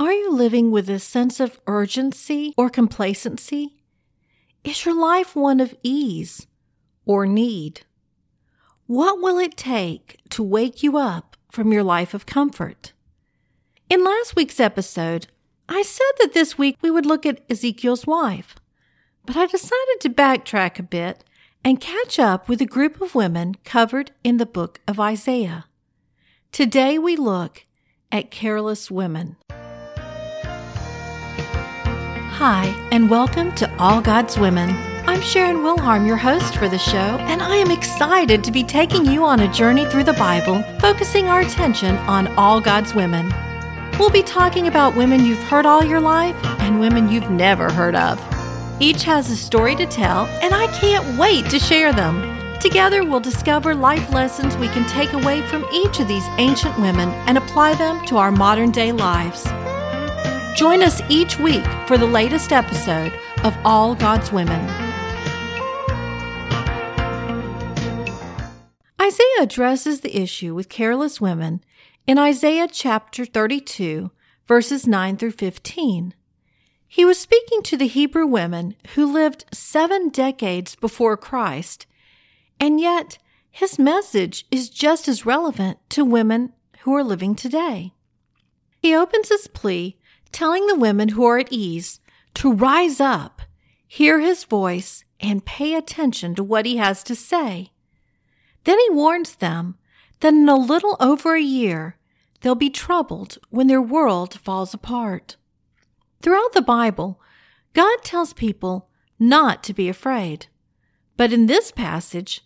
Are you living with a sense of urgency or complacency? Is your life one of ease or need? What will it take to wake you up from your life of comfort? In last week's episode, I said that this week we would look at Ezekiel's wife, but I decided to backtrack a bit and catch up with a group of women covered in the book of Isaiah. Today we look at careless women. Hi, and welcome to All God's Women. I'm Sharon Wilharm, your host for the show, and I am excited to be taking you on a journey through the Bible, focusing our attention on all God's women. We'll be talking about women you've heard all your life and women you've never heard of. Each has a story to tell, and I can't wait to share them. Together, we'll discover life lessons we can take away from each of these ancient women and apply them to our modern day lives. Join us each week for the latest episode of All God's Women. Isaiah addresses the issue with careless women in Isaiah chapter 32, verses 9 through 15. He was speaking to the Hebrew women who lived seven decades before Christ, and yet his message is just as relevant to women who are living today. He opens his plea telling the women who are at ease to rise up, hear his voice, and pay attention to what he has to say. Then he warns them that in a little over a year, they'll be troubled when their world falls apart. Throughout the Bible, God tells people not to be afraid. But in this passage,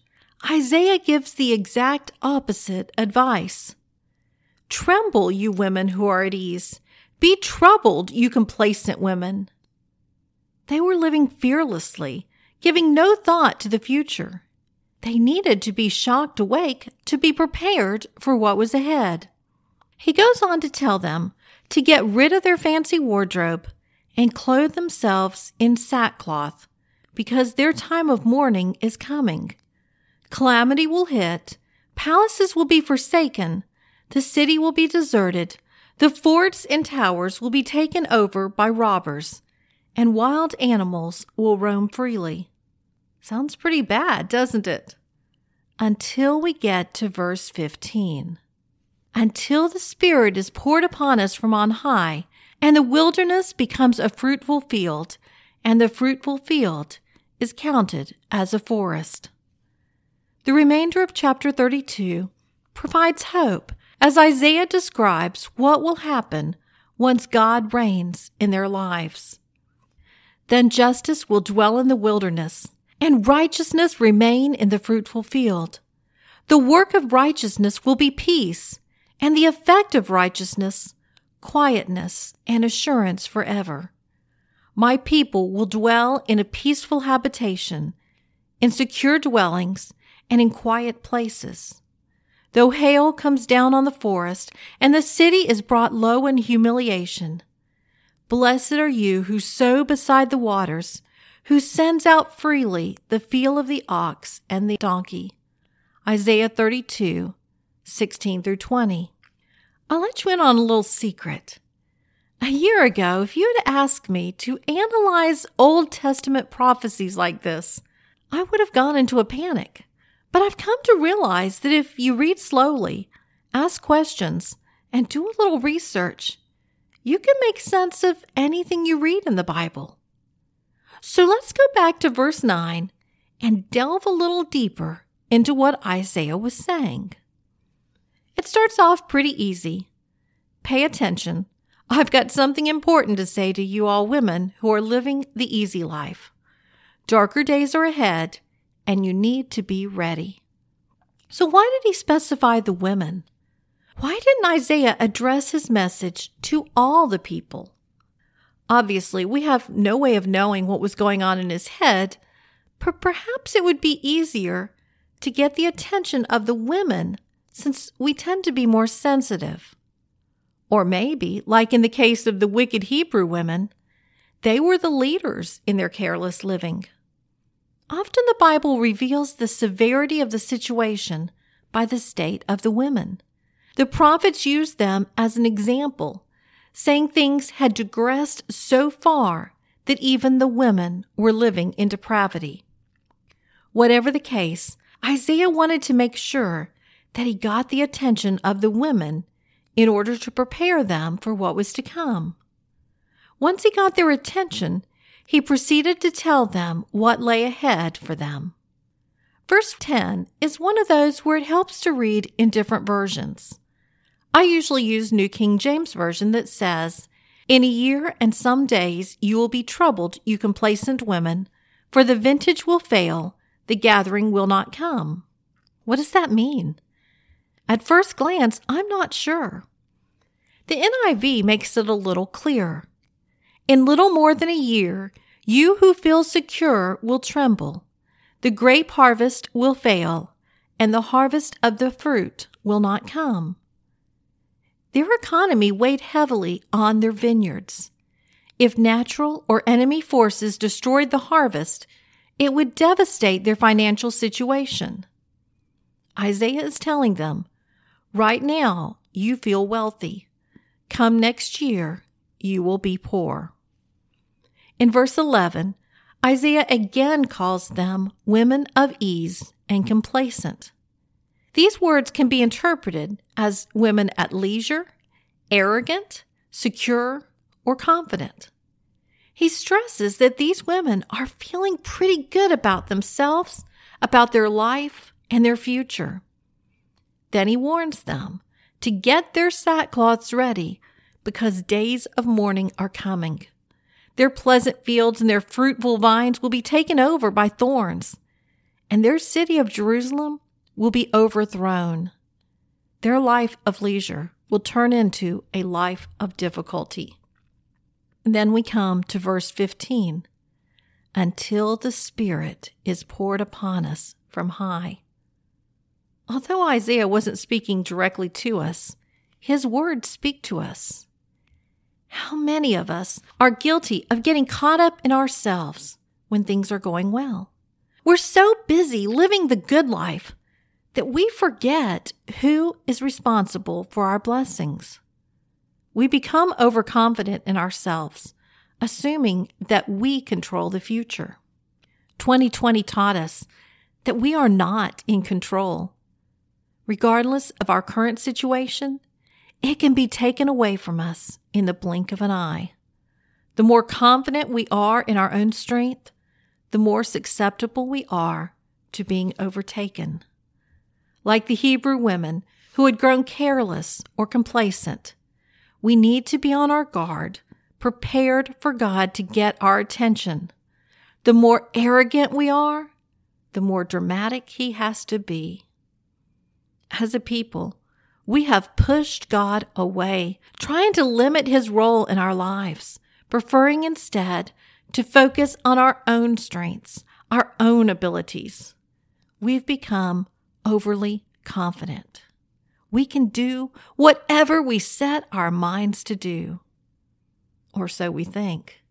Isaiah gives the exact opposite advice. Tremble, you women who are at ease, be troubled, you complacent women. They were living fearlessly, giving no thought to the future. They needed to be shocked awake to be prepared for what was ahead. He goes on to tell them to get rid of their fancy wardrobe and clothe themselves in sackcloth because their time of mourning is coming. Calamity will hit, palaces will be forsaken, the city will be deserted, the forts and towers will be taken over by robbers, and wild animals will roam freely. Sounds pretty bad, doesn't it? Until we get to verse 15. Until the Spirit is poured upon us from on high, and the wilderness becomes a fruitful field, and the fruitful field is counted as a forest. The remainder of chapter 32 provides hope as Isaiah describes what will happen once God reigns in their lives. Then justice will dwell in the wilderness, and righteousness remain in the fruitful field. The work of righteousness will be peace, and the effect of righteousness, quietness and assurance forever. My people will dwell in a peaceful habitation, in secure dwellings, and in quiet places. Though hail comes down on the forest, and the city is brought low in humiliation. Blessed are you who sow beside the waters, who sends out freely the feel of the ox and the donkey. Isaiah 32, 16 through 20. I'll let you in on a little secret. A year ago, if you had asked me to analyze Old Testament prophecies like this, I would have gone into a panic. But I've come to realize that if you read slowly, ask questions, and do a little research, you can make sense of anything you read in the Bible. So let's go back to verse 9 and delve a little deeper into what Isaiah was saying. It starts off pretty easy. Pay attention. I've got something important to say to you all women who are living the easy life. Darker days are ahead, and you need to be ready. So, why did he specify the women? Why didn't Isaiah address his message to all the people? Obviously, we have no way of knowing what was going on in his head, but perhaps it would be easier to get the attention of the women since we tend to be more sensitive. Or maybe, like in the case of the wicked Hebrew women, they were the leaders in their careless living. Often the Bible reveals the severity of the situation by the state of the women. The prophets used them as an example, saying things had digressed so far that even the women were living in depravity. Whatever the case, Isaiah wanted to make sure that he got the attention of the women in order to prepare them for what was to come. Once he got their attention, he proceeded to tell them what lay ahead for them. Verse 10 is one of those where it helps to read in different versions. I usually use New King James Version that says, In a year and some days you will be troubled, you complacent women, for the vintage will fail, the gathering will not come. What does that mean? At first glance, I'm not sure. The NIV makes it a little clearer. In little more than a year, you who feel secure will tremble. The grape harvest will fail, and the harvest of the fruit will not come. Their economy weighed heavily on their vineyards. If natural or enemy forces destroyed the harvest, it would devastate their financial situation. Isaiah is telling them, right now you feel wealthy. Come next year, you will be poor. In verse 11, Isaiah again calls them women of ease and complacent. These words can be interpreted as women at leisure, arrogant, secure, or confident. He stresses that these women are feeling pretty good about themselves, about their life, and their future. Then he warns them to get their sackcloths ready because days of mourning are coming. Their pleasant fields and their fruitful vines will be taken over by thorns, and their city of Jerusalem will be overthrown. Their life of leisure will turn into a life of difficulty. And then we come to verse 15 until the Spirit is poured upon us from high. Although Isaiah wasn't speaking directly to us, his words speak to us. How many of us are guilty of getting caught up in ourselves when things are going well? We're so busy living the good life that we forget who is responsible for our blessings. We become overconfident in ourselves, assuming that we control the future. 2020 taught us that we are not in control. Regardless of our current situation, it can be taken away from us in the blink of an eye. The more confident we are in our own strength, the more susceptible we are to being overtaken. Like the Hebrew women who had grown careless or complacent, we need to be on our guard, prepared for God to get our attention. The more arrogant we are, the more dramatic He has to be. As a people, we have pushed God away, trying to limit his role in our lives, preferring instead to focus on our own strengths, our own abilities. We've become overly confident. We can do whatever we set our minds to do, or so we think.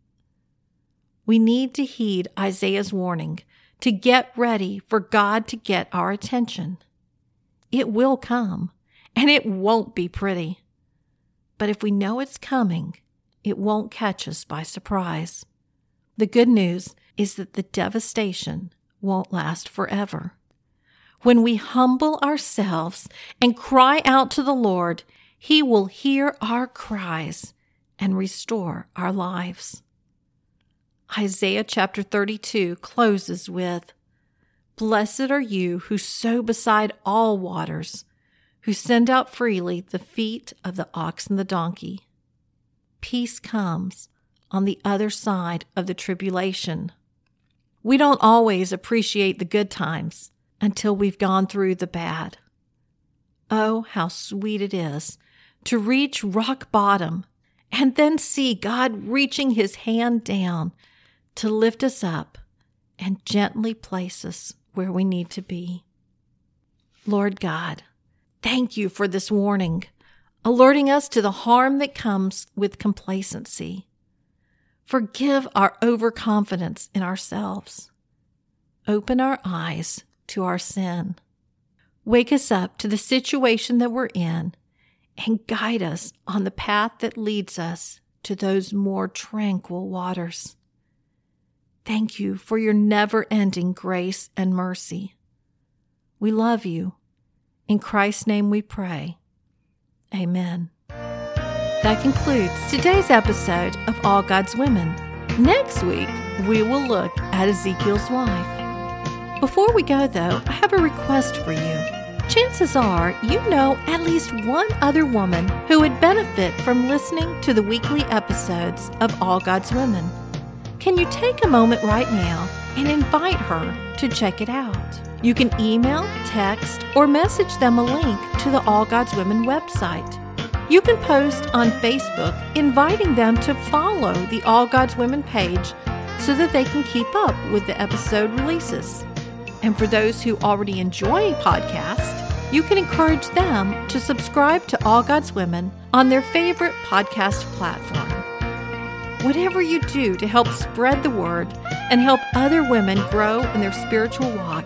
We need to heed Isaiah's warning to get ready for God to get our attention. It will come and it won't be pretty. But if we know it's coming, it won't catch us by surprise. The good news is that the devastation won't last forever. When we humble ourselves and cry out to the Lord, He will hear our cries and restore our lives. Isaiah chapter 32 closes with Blessed are you who sow beside all waters who send out freely the feet of the ox and the donkey. Peace comes on the other side of the tribulation. We don't always appreciate the good times until we've gone through the bad. Oh, how sweet it is to reach rock bottom and then see God reaching his hand down to lift us up and gently place us where we need to be. Lord God, Thank you for this warning, alerting us to the harm that comes with complacency. Forgive our overconfidence in ourselves. Open our eyes to our sin. Wake us up to the situation that we're in and guide us on the path that leads us to those more tranquil waters. Thank you for your never ending grace and mercy. We love you. In Christ's name we pray. Amen. That concludes today's episode of All God's Women. Next week, we will look at Ezekiel's wife. Before we go, though, I have a request for you. Chances are you know at least one other woman who would benefit from listening to the weekly episodes of All God's Women. Can you take a moment right now and invite her to check it out? You can email, text, or message them a link to the All God's Women website. You can post on Facebook inviting them to follow the All God's Women page so that they can keep up with the episode releases. And for those who already enjoy podcasts, you can encourage them to subscribe to All God's Women on their favorite podcast platform. Whatever you do to help spread the word and help other women grow in their spiritual walk